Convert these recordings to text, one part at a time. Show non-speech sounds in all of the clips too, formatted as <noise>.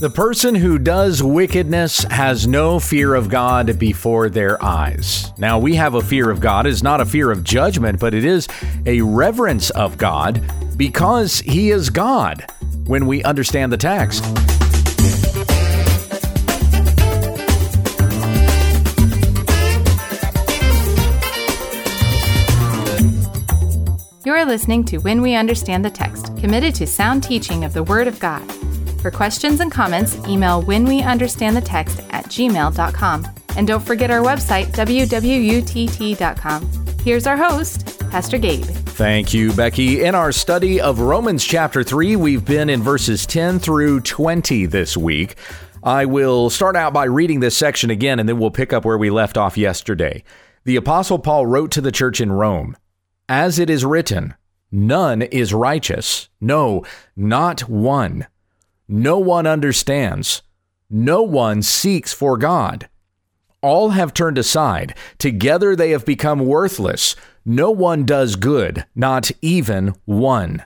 The person who does wickedness has no fear of God before their eyes. Now, we have a fear of God. It's not a fear of judgment, but it is a reverence of God because He is God when we understand the text. You are listening to When We Understand the Text, committed to sound teaching of the Word of God. For questions and comments, email whenweunderstandthetext at gmail.com. And don't forget our website, www.wwutt.com. Here's our host, Pastor Gabe. Thank you, Becky. In our study of Romans chapter 3, we've been in verses 10 through 20 this week. I will start out by reading this section again, and then we'll pick up where we left off yesterday. The Apostle Paul wrote to the church in Rome As it is written, none is righteous, no, not one. No one understands. No one seeks for God. All have turned aside. Together they have become worthless. No one does good, not even one.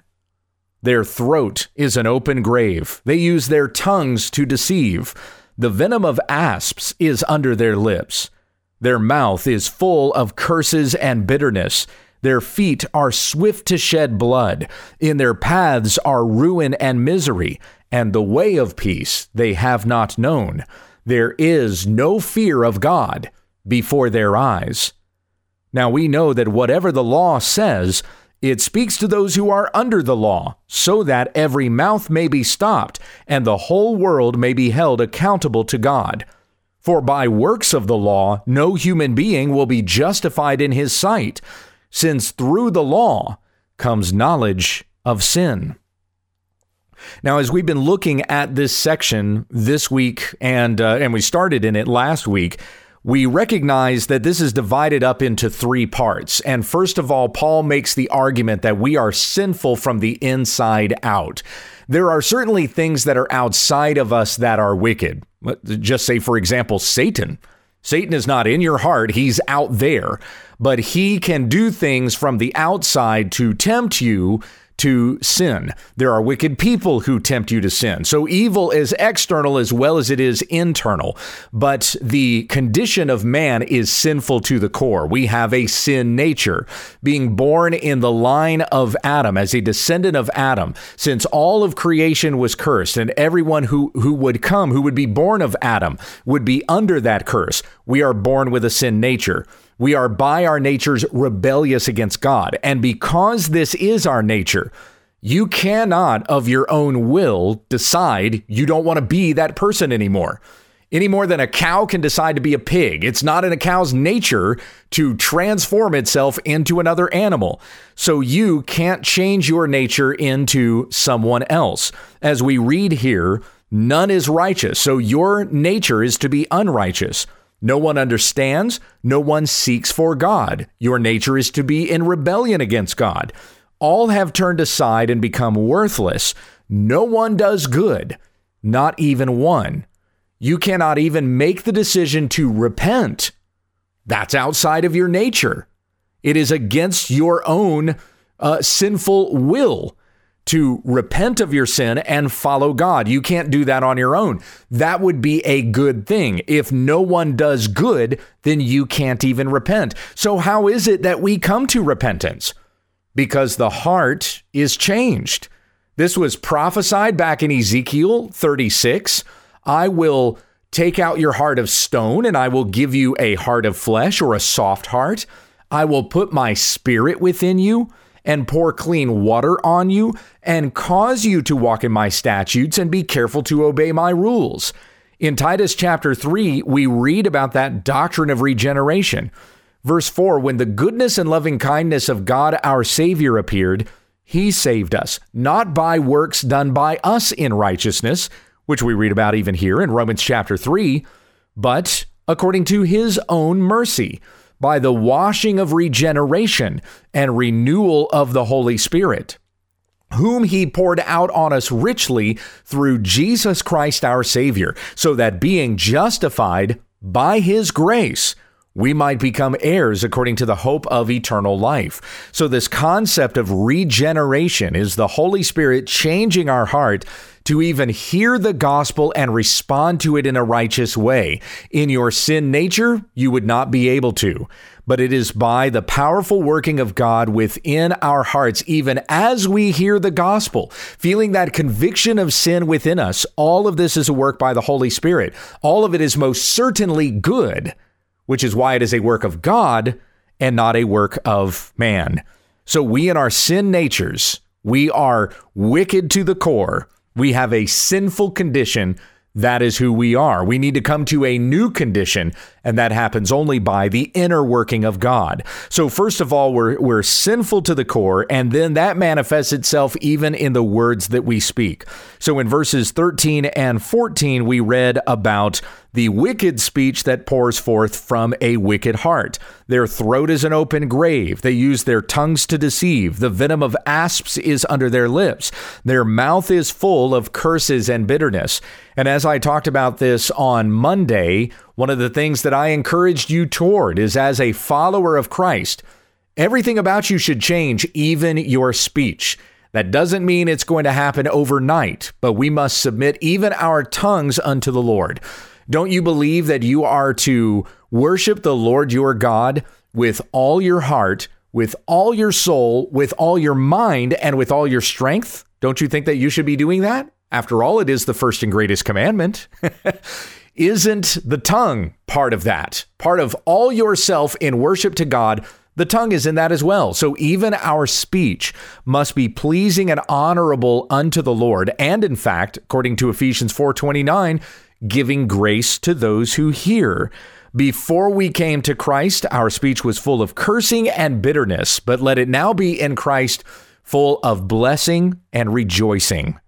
Their throat is an open grave. They use their tongues to deceive. The venom of asps is under their lips. Their mouth is full of curses and bitterness. Their feet are swift to shed blood. In their paths are ruin and misery, and the way of peace they have not known. There is no fear of God before their eyes. Now we know that whatever the law says, it speaks to those who are under the law, so that every mouth may be stopped, and the whole world may be held accountable to God. For by works of the law, no human being will be justified in his sight, since through the law comes knowledge of sin. Now, as we've been looking at this section this week, and uh, and we started in it last week, we recognize that this is divided up into three parts. And first of all, Paul makes the argument that we are sinful from the inside out. There are certainly things that are outside of us that are wicked. Just say, for example, Satan. Satan is not in your heart, he's out there, but he can do things from the outside to tempt you to sin. There are wicked people who tempt you to sin. So evil is external as well as it is internal. But the condition of man is sinful to the core. We have a sin nature. Being born in the line of Adam, as a descendant of Adam, since all of creation was cursed, and everyone who, who would come, who would be born of Adam, would be under that curse, we are born with a sin nature. We are by our natures rebellious against God. And because this is our nature, you cannot, of your own will, decide you don't want to be that person anymore. Any more than a cow can decide to be a pig. It's not in a cow's nature to transform itself into another animal. So you can't change your nature into someone else. As we read here, none is righteous. So your nature is to be unrighteous. No one understands. No one seeks for God. Your nature is to be in rebellion against God. All have turned aside and become worthless. No one does good, not even one. You cannot even make the decision to repent. That's outside of your nature. It is against your own uh, sinful will to repent of your sin and follow God. You can't do that on your own. That would be a good thing. If no one does good, then you can't even repent. So, how is it that we come to repentance? Because the heart is changed. This was prophesied back in Ezekiel 36. I will take out your heart of stone and I will give you a heart of flesh or a soft heart. I will put my spirit within you and pour clean water on you and cause you to walk in my statutes and be careful to obey my rules. In Titus chapter 3, we read about that doctrine of regeneration. Verse 4 When the goodness and loving kindness of God our Savior appeared, he saved us, not by works done by us in righteousness, which we read about even here in Romans chapter 3, but according to his own mercy by the washing of regeneration and renewal of the Holy Spirit, whom he poured out on us richly through Jesus Christ our Savior, so that being justified by his grace, we might become heirs according to the hope of eternal life. So, this concept of regeneration is the Holy Spirit changing our heart to even hear the gospel and respond to it in a righteous way. In your sin nature, you would not be able to but it is by the powerful working of God within our hearts, even as we hear the gospel, feeling that conviction of sin within us. All of this is a work by the Holy Spirit. All of it is most certainly good, which is why it is a work of God and not a work of man. So we in our sin natures, we are wicked to the core. We have a sinful condition that is who we are. We need to come to a new condition, and that happens only by the inner working of God. So, first of all, we're, we're sinful to the core, and then that manifests itself even in the words that we speak. So, in verses 13 and 14, we read about the wicked speech that pours forth from a wicked heart. Their throat is an open grave. They use their tongues to deceive. The venom of asps is under their lips. Their mouth is full of curses and bitterness. And as I talked about this on Monday, one of the things that I encouraged you toward is as a follower of Christ, everything about you should change, even your speech. That doesn't mean it's going to happen overnight, but we must submit even our tongues unto the Lord. Don't you believe that you are to worship the Lord your God with all your heart, with all your soul, with all your mind, and with all your strength? Don't you think that you should be doing that? After all, it is the first and greatest commandment. <laughs> Isn't the tongue part of that? Part of all yourself in worship to God the tongue is in that as well. So even our speech must be pleasing and honorable unto the Lord. And in fact, according to Ephesians 4:29, giving grace to those who hear. Before we came to Christ, our speech was full of cursing and bitterness, but let it now be in Christ full of blessing and rejoicing.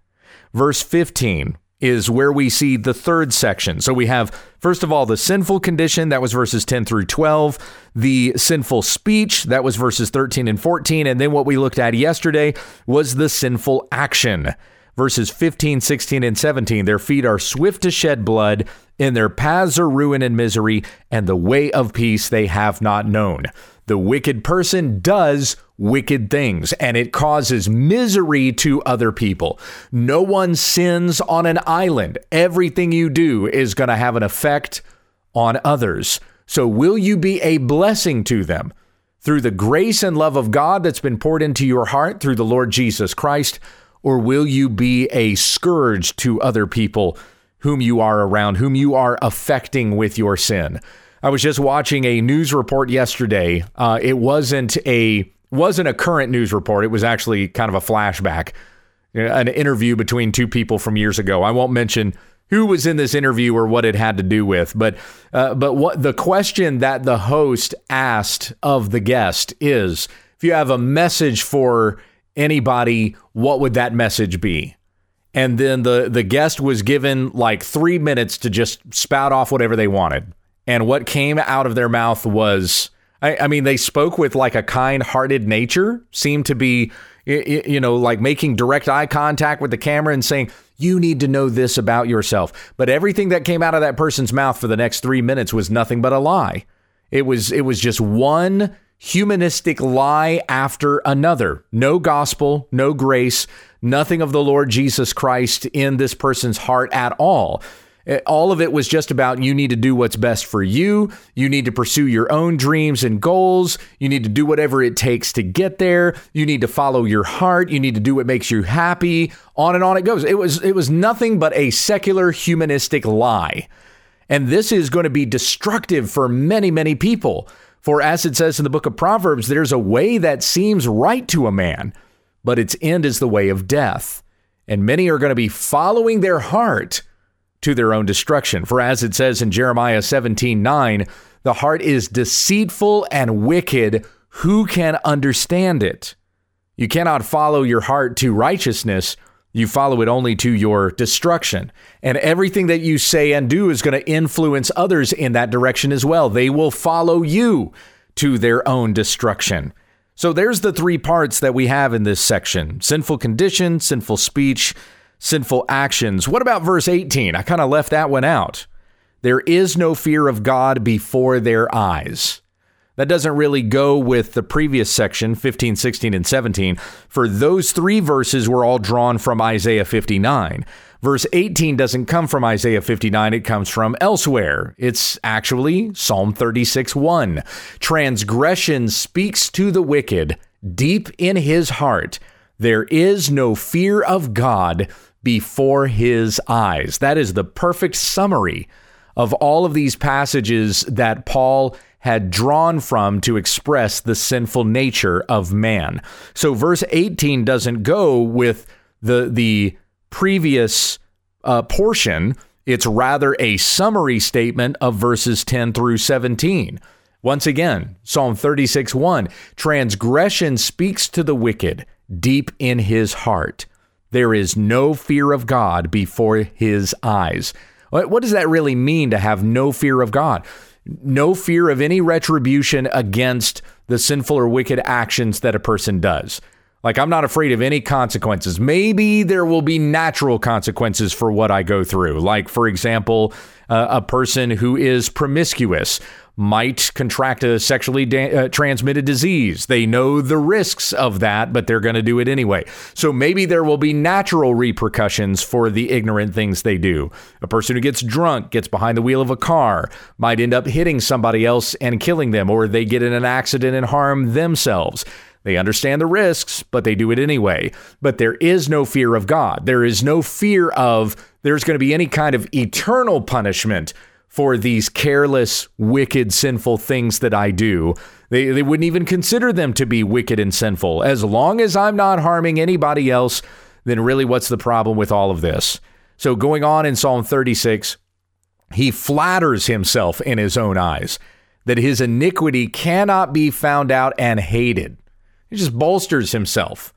Verse 15 is where we see the third section. So we have, first of all, the sinful condition, that was verses 10 through 12, the sinful speech, that was verses 13 and 14, and then what we looked at yesterday was the sinful action verses 15, 16, and 17. Their feet are swift to shed blood, in their paths are ruin and misery, and the way of peace they have not known. The wicked person does wicked things, and it causes misery to other people. No one sins on an island. Everything you do is going to have an effect on others. So, will you be a blessing to them? Through the grace and love of God that's been poured into your heart through the Lord Jesus Christ, or will you be a scourge to other people whom you are around, whom you are affecting with your sin? I was just watching a news report yesterday. Uh, it wasn't a wasn't a current news report. It was actually kind of a flashback, an interview between two people from years ago. I won't mention who was in this interview or what it had to do with, but uh, but what the question that the host asked of the guest is: if you have a message for anybody, what would that message be? And then the the guest was given like three minutes to just spout off whatever they wanted. And what came out of their mouth was, I, I mean, they spoke with like a kind-hearted nature, seemed to be, you know, like making direct eye contact with the camera and saying, you need to know this about yourself. But everything that came out of that person's mouth for the next three minutes was nothing but a lie. It was it was just one humanistic lie after another. No gospel, no grace, nothing of the Lord Jesus Christ in this person's heart at all. Eh, all of it was just about you need to do what's best for you. You need to pursue your own dreams and goals. You need to do whatever it takes to get there. You need to follow your heart. You need to do what makes you happy. On and on it goes. It was it was nothing but a secular humanistic lie. And this is going to be destructive for many, many people. For as it says in the book of Proverbs, there's a way that seems right to a man, but its end is the way of death. And many are going to be following their heart to their own destruction. For as it says in Jeremiah 17 9, the heart is deceitful and wicked. Who can understand it? You cannot follow your heart to righteousness you follow it only to your destruction. And everything that you say and do is going to influence others in that direction as well. They will follow you to their own destruction. So there's the three parts that we have in this section sinful condition, sinful speech, sinful actions. What about verse 18? I kind of left that one out. There is no fear of God before their eyes. That doesn't really go with the previous section, 15, 16, and 17, for those three verses were all drawn from Isaiah 59. Verse 18 doesn't come from Isaiah 59, it comes from elsewhere. It's actually Psalm 36 1. Transgression speaks to the wicked deep in his heart. There is no fear of God before his eyes. That is the perfect summary of all of these passages that Paul had drawn from to express the sinful nature of man. So verse 18 doesn't go with the the previous uh, portion. It's rather a summary statement of verses 10 through 17. Once again, Psalm 36 1 Transgression speaks to the wicked deep in his heart. There is no fear of God before his eyes. What does that really mean to have no fear of God? No fear of any retribution against the sinful or wicked actions that a person does. Like, I'm not afraid of any consequences. Maybe there will be natural consequences for what I go through. Like, for example, uh, a person who is promiscuous might contract a sexually da- uh, transmitted disease. They know the risks of that, but they're going to do it anyway. So maybe there will be natural repercussions for the ignorant things they do. A person who gets drunk, gets behind the wheel of a car, might end up hitting somebody else and killing them, or they get in an accident and harm themselves. They understand the risks, but they do it anyway. But there is no fear of God. There is no fear of there's going to be any kind of eternal punishment for these careless, wicked, sinful things that I do. They, they wouldn't even consider them to be wicked and sinful. As long as I'm not harming anybody else, then really what's the problem with all of this? So, going on in Psalm 36, he flatters himself in his own eyes that his iniquity cannot be found out and hated. He just bolsters himself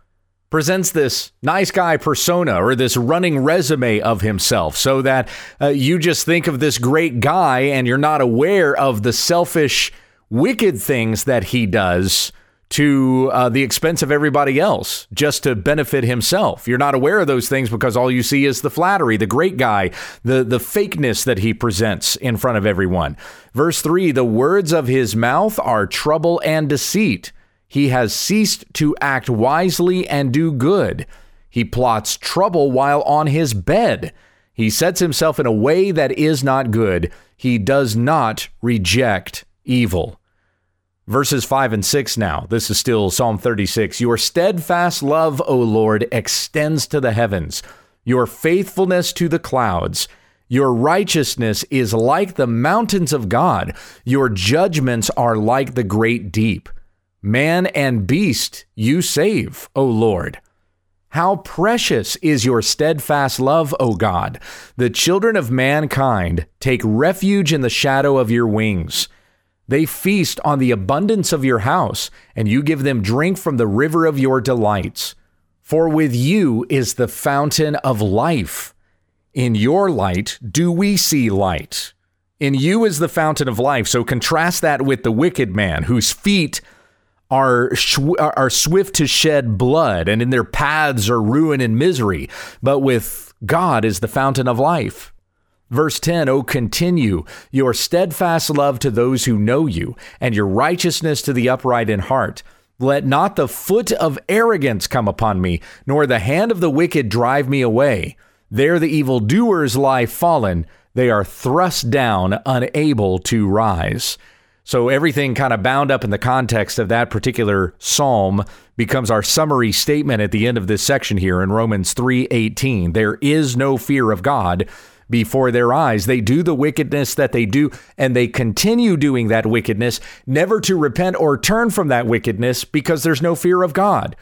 presents this nice guy persona or this running resume of himself so that uh, you just think of this great guy and you're not aware of the selfish, wicked things that he does to uh, the expense of everybody else just to benefit himself. You're not aware of those things because all you see is the flattery, the great guy, the, the fakeness that he presents in front of everyone. Verse 3 The words of his mouth are trouble and deceit. He has ceased to act wisely and do good. He plots trouble while on his bed. He sets himself in a way that is not good. He does not reject evil. Verses 5 and 6 now. This is still Psalm 36. Your steadfast love, O Lord, extends to the heavens, your faithfulness to the clouds. Your righteousness is like the mountains of God, your judgments are like the great deep. Man and beast you save, O Lord. How precious is your steadfast love, O God! The children of mankind take refuge in the shadow of your wings. They feast on the abundance of your house, and you give them drink from the river of your delights. For with you is the fountain of life. In your light do we see light. In you is the fountain of life. So contrast that with the wicked man whose feet are are swift to shed blood and in their paths are ruin and misery. But with God is the fountain of life. Verse 10 oh continue your steadfast love to those who know you and your righteousness to the upright in heart. Let not the foot of arrogance come upon me nor the hand of the wicked drive me away. There the evildoers lie fallen. They are thrust down unable to rise so everything kind of bound up in the context of that particular psalm becomes our summary statement at the end of this section here in Romans 3:18. There is no fear of God before their eyes. They do the wickedness that they do and they continue doing that wickedness, never to repent or turn from that wickedness because there's no fear of God.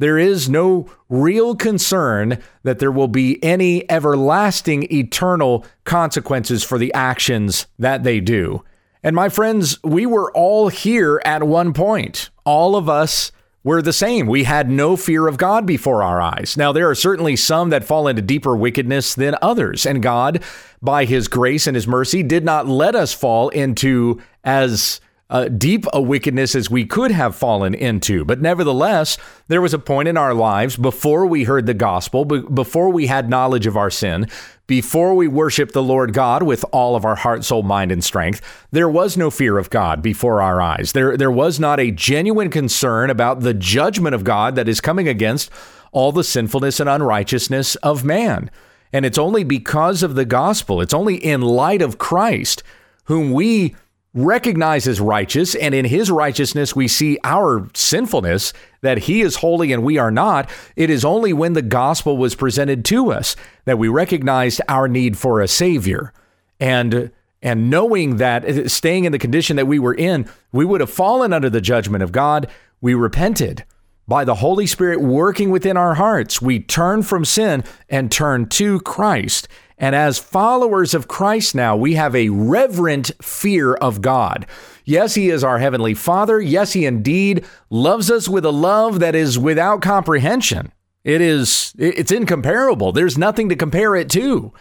There is no real concern that there will be any everlasting eternal consequences for the actions that they do. And my friends, we were all here at one point. All of us were the same. We had no fear of God before our eyes. Now, there are certainly some that fall into deeper wickedness than others. And God, by his grace and his mercy, did not let us fall into as uh, deep a wickedness as we could have fallen into. But nevertheless, there was a point in our lives before we heard the gospel, before we had knowledge of our sin, before we worshiped the Lord God with all of our heart, soul, mind, and strength, there was no fear of God before our eyes. There, there was not a genuine concern about the judgment of God that is coming against all the sinfulness and unrighteousness of man. And it's only because of the gospel, it's only in light of Christ, whom we recognize as righteous, and in his righteousness we see our sinfulness, that he is holy and we are not. It is only when the gospel was presented to us that we recognized our need for a savior. And and knowing that uh, staying in the condition that we were in, we would have fallen under the judgment of God, we repented. By the Holy Spirit working within our hearts, we turn from sin and turn to Christ. And as followers of Christ now, we have a reverent fear of God. Yes, He is our Heavenly Father. Yes, He indeed loves us with a love that is without comprehension. It is, it's incomparable. There's nothing to compare it to.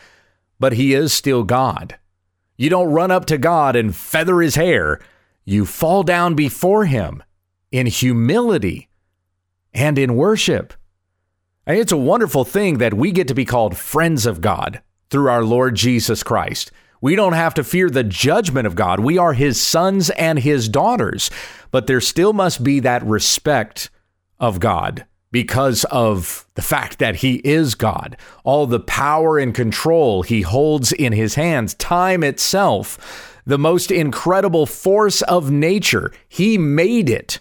But He is still God. You don't run up to God and feather His hair. You fall down before Him in humility and in worship. And it's a wonderful thing that we get to be called friends of God through our Lord Jesus Christ. We don't have to fear the judgment of God. We are his sons and his daughters. But there still must be that respect of God because of the fact that he is God. All the power and control he holds in his hands, time itself, the most incredible force of nature. He made it.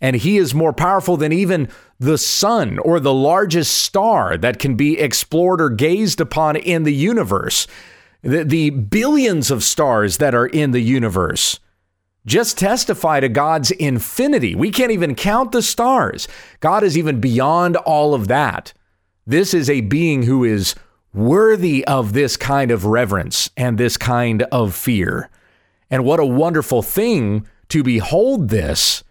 And he is more powerful than even the sun or the largest star that can be explored or gazed upon in the universe, the, the billions of stars that are in the universe just testify to God's infinity. We can't even count the stars. God is even beyond all of that. This is a being who is worthy of this kind of reverence and this kind of fear. And what a wonderful thing to behold this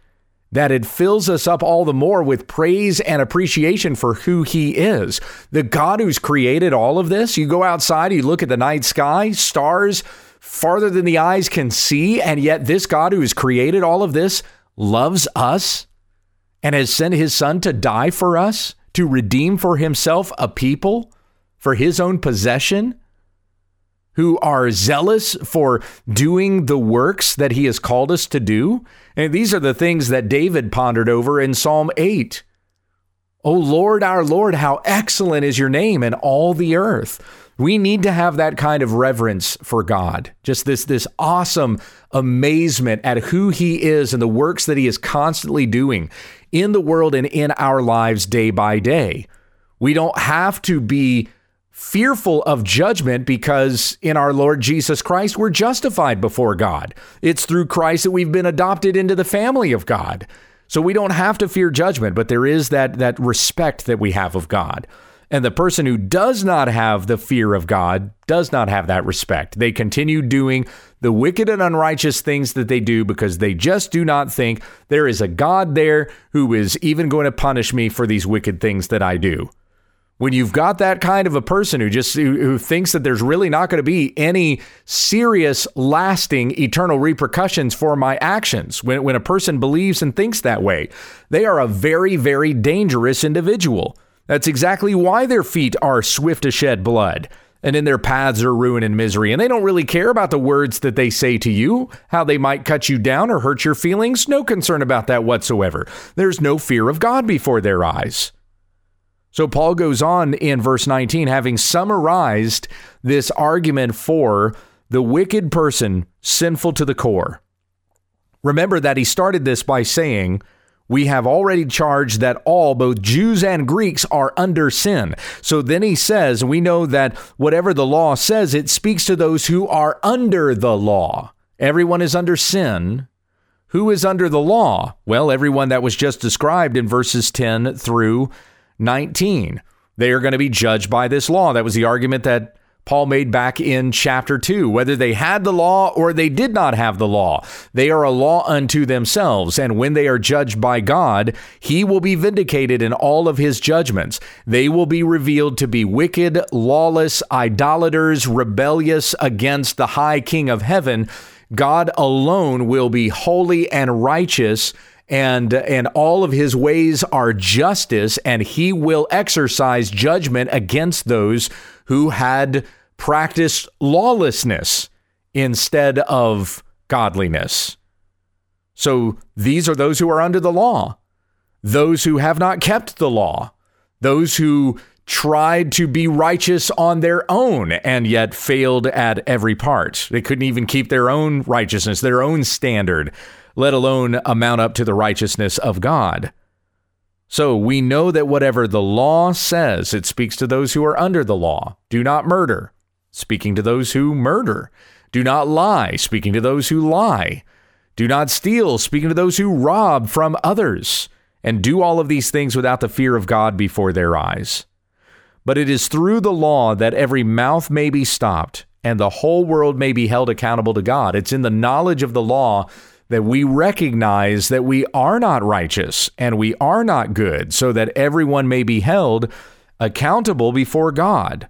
that it fills us up all the more with praise and appreciation for who He is. The God who's created all of this. You go outside, you look at the night sky, stars farther than the eyes can see, and yet this God who has created all of this loves us and has sent His Son to die for us, to redeem for Himself a people for His own possession who are zealous for doing the works that he has called us to do. And these are the things that David pondered over in Psalm 8. O Lord, our Lord, how excellent is your name in all the earth. We need to have that kind of reverence for God. Just this this awesome amazement at who he is and the works that he is constantly doing in the world and in our lives day by day. We don't have to be fearful of judgment because in our Lord Jesus Christ, we're justified before God. It's through Christ that we've been adopted into the family of God. So we don't have to fear judgment, but there is that, that respect that we have of God. And the person who does not have the fear of God does not have that respect. They continue doing the wicked and unrighteous things that they do because they just do not think there is a God there who is even going to punish me for these wicked things that I do when you've got that kind of a person who just who, who thinks that there's really not going to be any serious lasting eternal repercussions for my actions when, when a person believes and thinks that way they are a very very dangerous individual. That's exactly why their feet are swift to shed blood and in their paths are ruin and misery and they don't really care about the words that they say to you how they might cut you down or hurt your feelings no concern about that whatsoever. There's no fear of god before their eyes so Paul goes on in verse 19, having summarized this argument for the wicked person sinful to the core. Remember that he started this by saying, we have already charged that all, both Jews and Greeks, are under sin. So then he says, we know that whatever the law says, it speaks to those who are under the law. Everyone is under sin. Who is under the law? Well, everyone that was just described in verses 10 through 19. They are going to be judged by this law. That was the argument that Paul made back in chapter 2. Whether they had the law or they did not have the law, they are a law unto themselves. And when they are judged by God, he will be vindicated in all of his judgments. They will be revealed to be wicked, lawless, idolaters, rebellious against the high king of heaven. God alone will be holy and righteous and and all of his ways are justice and he will exercise judgment against those who had practiced lawlessness instead of godliness. So these are those who are under the law. Those who have not kept the law. Those who tried to be righteous on their own and yet failed at every part. They couldn't even keep their own righteousness, their own standard, let alone amount up to the righteousness of God. So we know that whatever the law says, it speaks to those who are under the law. Do not murder, speaking to those who murder. Do not lie, speaking to those who lie. Do not steal, speaking to those who rob from others. And do all of these things without the fear of God before their eyes. But it is through the law that every mouth may be stopped and the whole world may be held accountable to God. It's in the knowledge of the law that we recognize that we are not righteous and we are not good, so that everyone may be held accountable before God.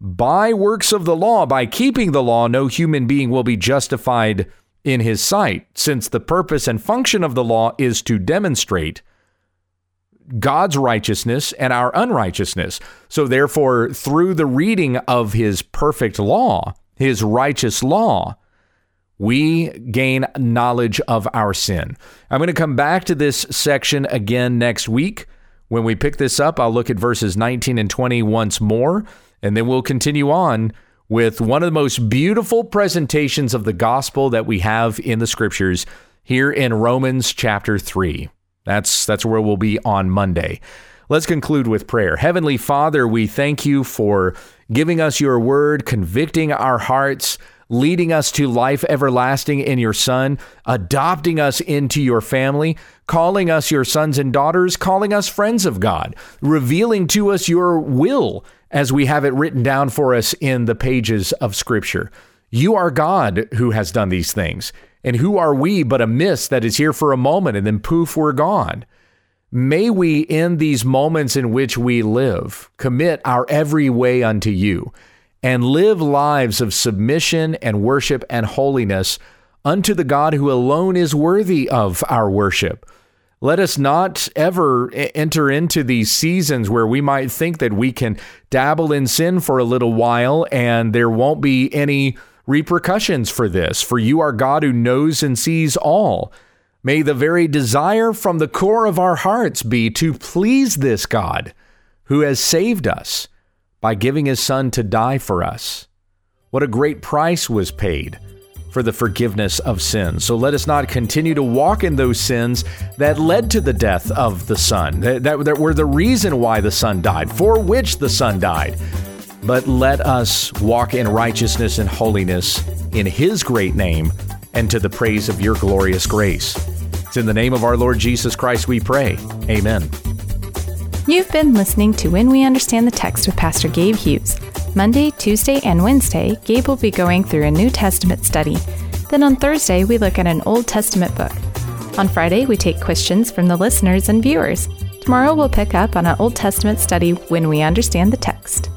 By works of the law, by keeping the law, no human being will be justified in his sight, since the purpose and function of the law is to demonstrate God's righteousness and our unrighteousness. So, therefore, through the reading of his perfect law, his righteous law, we gain knowledge of our sin. I'm going to come back to this section again next week. When we pick this up, I'll look at verses 19 and 20 once more, and then we'll continue on with one of the most beautiful presentations of the gospel that we have in the scriptures here in Romans chapter 3. That's that's where we'll be on Monday. Let's conclude with prayer. Heavenly Father, we thank you for giving us your word, convicting our hearts, leading us to life everlasting in your Son, adopting us into your family, calling us your sons and daughters, calling us friends of God, revealing to us your will as we have it written down for us in the pages of Scripture. You are God who has done these things. And who are we but a mist that is here for a moment and then poof, we're gone? May we, in these moments in which we live, commit our every way unto you and live lives of submission and worship and holiness unto the God who alone is worthy of our worship. Let us not ever enter into these seasons where we might think that we can dabble in sin for a little while and there won't be any repercussions for this, for you are God who knows and sees all. May the very desire from the core of our hearts be to please this God who has saved us by giving his Son to die for us. What a great price was paid for the forgiveness of sins. So let us not continue to walk in those sins that led to the death of the Son, that, that, that were the reason why the Son died, for which the Son died but let us walk in righteousness and holiness in His great name and to the praise of your glorious grace. It's in the name of our Lord Jesus Christ we pray. Amen. You've been listening to When We Understand the Text with Pastor Gabe Hughes. Monday, Tuesday, and Wednesday, Gabe will be going through a New Testament study. Then on Thursday, we look at an Old Testament book. On Friday, we take questions from the listeners and viewers. Tomorrow, we'll pick up on an Old Testament study when we understand the text.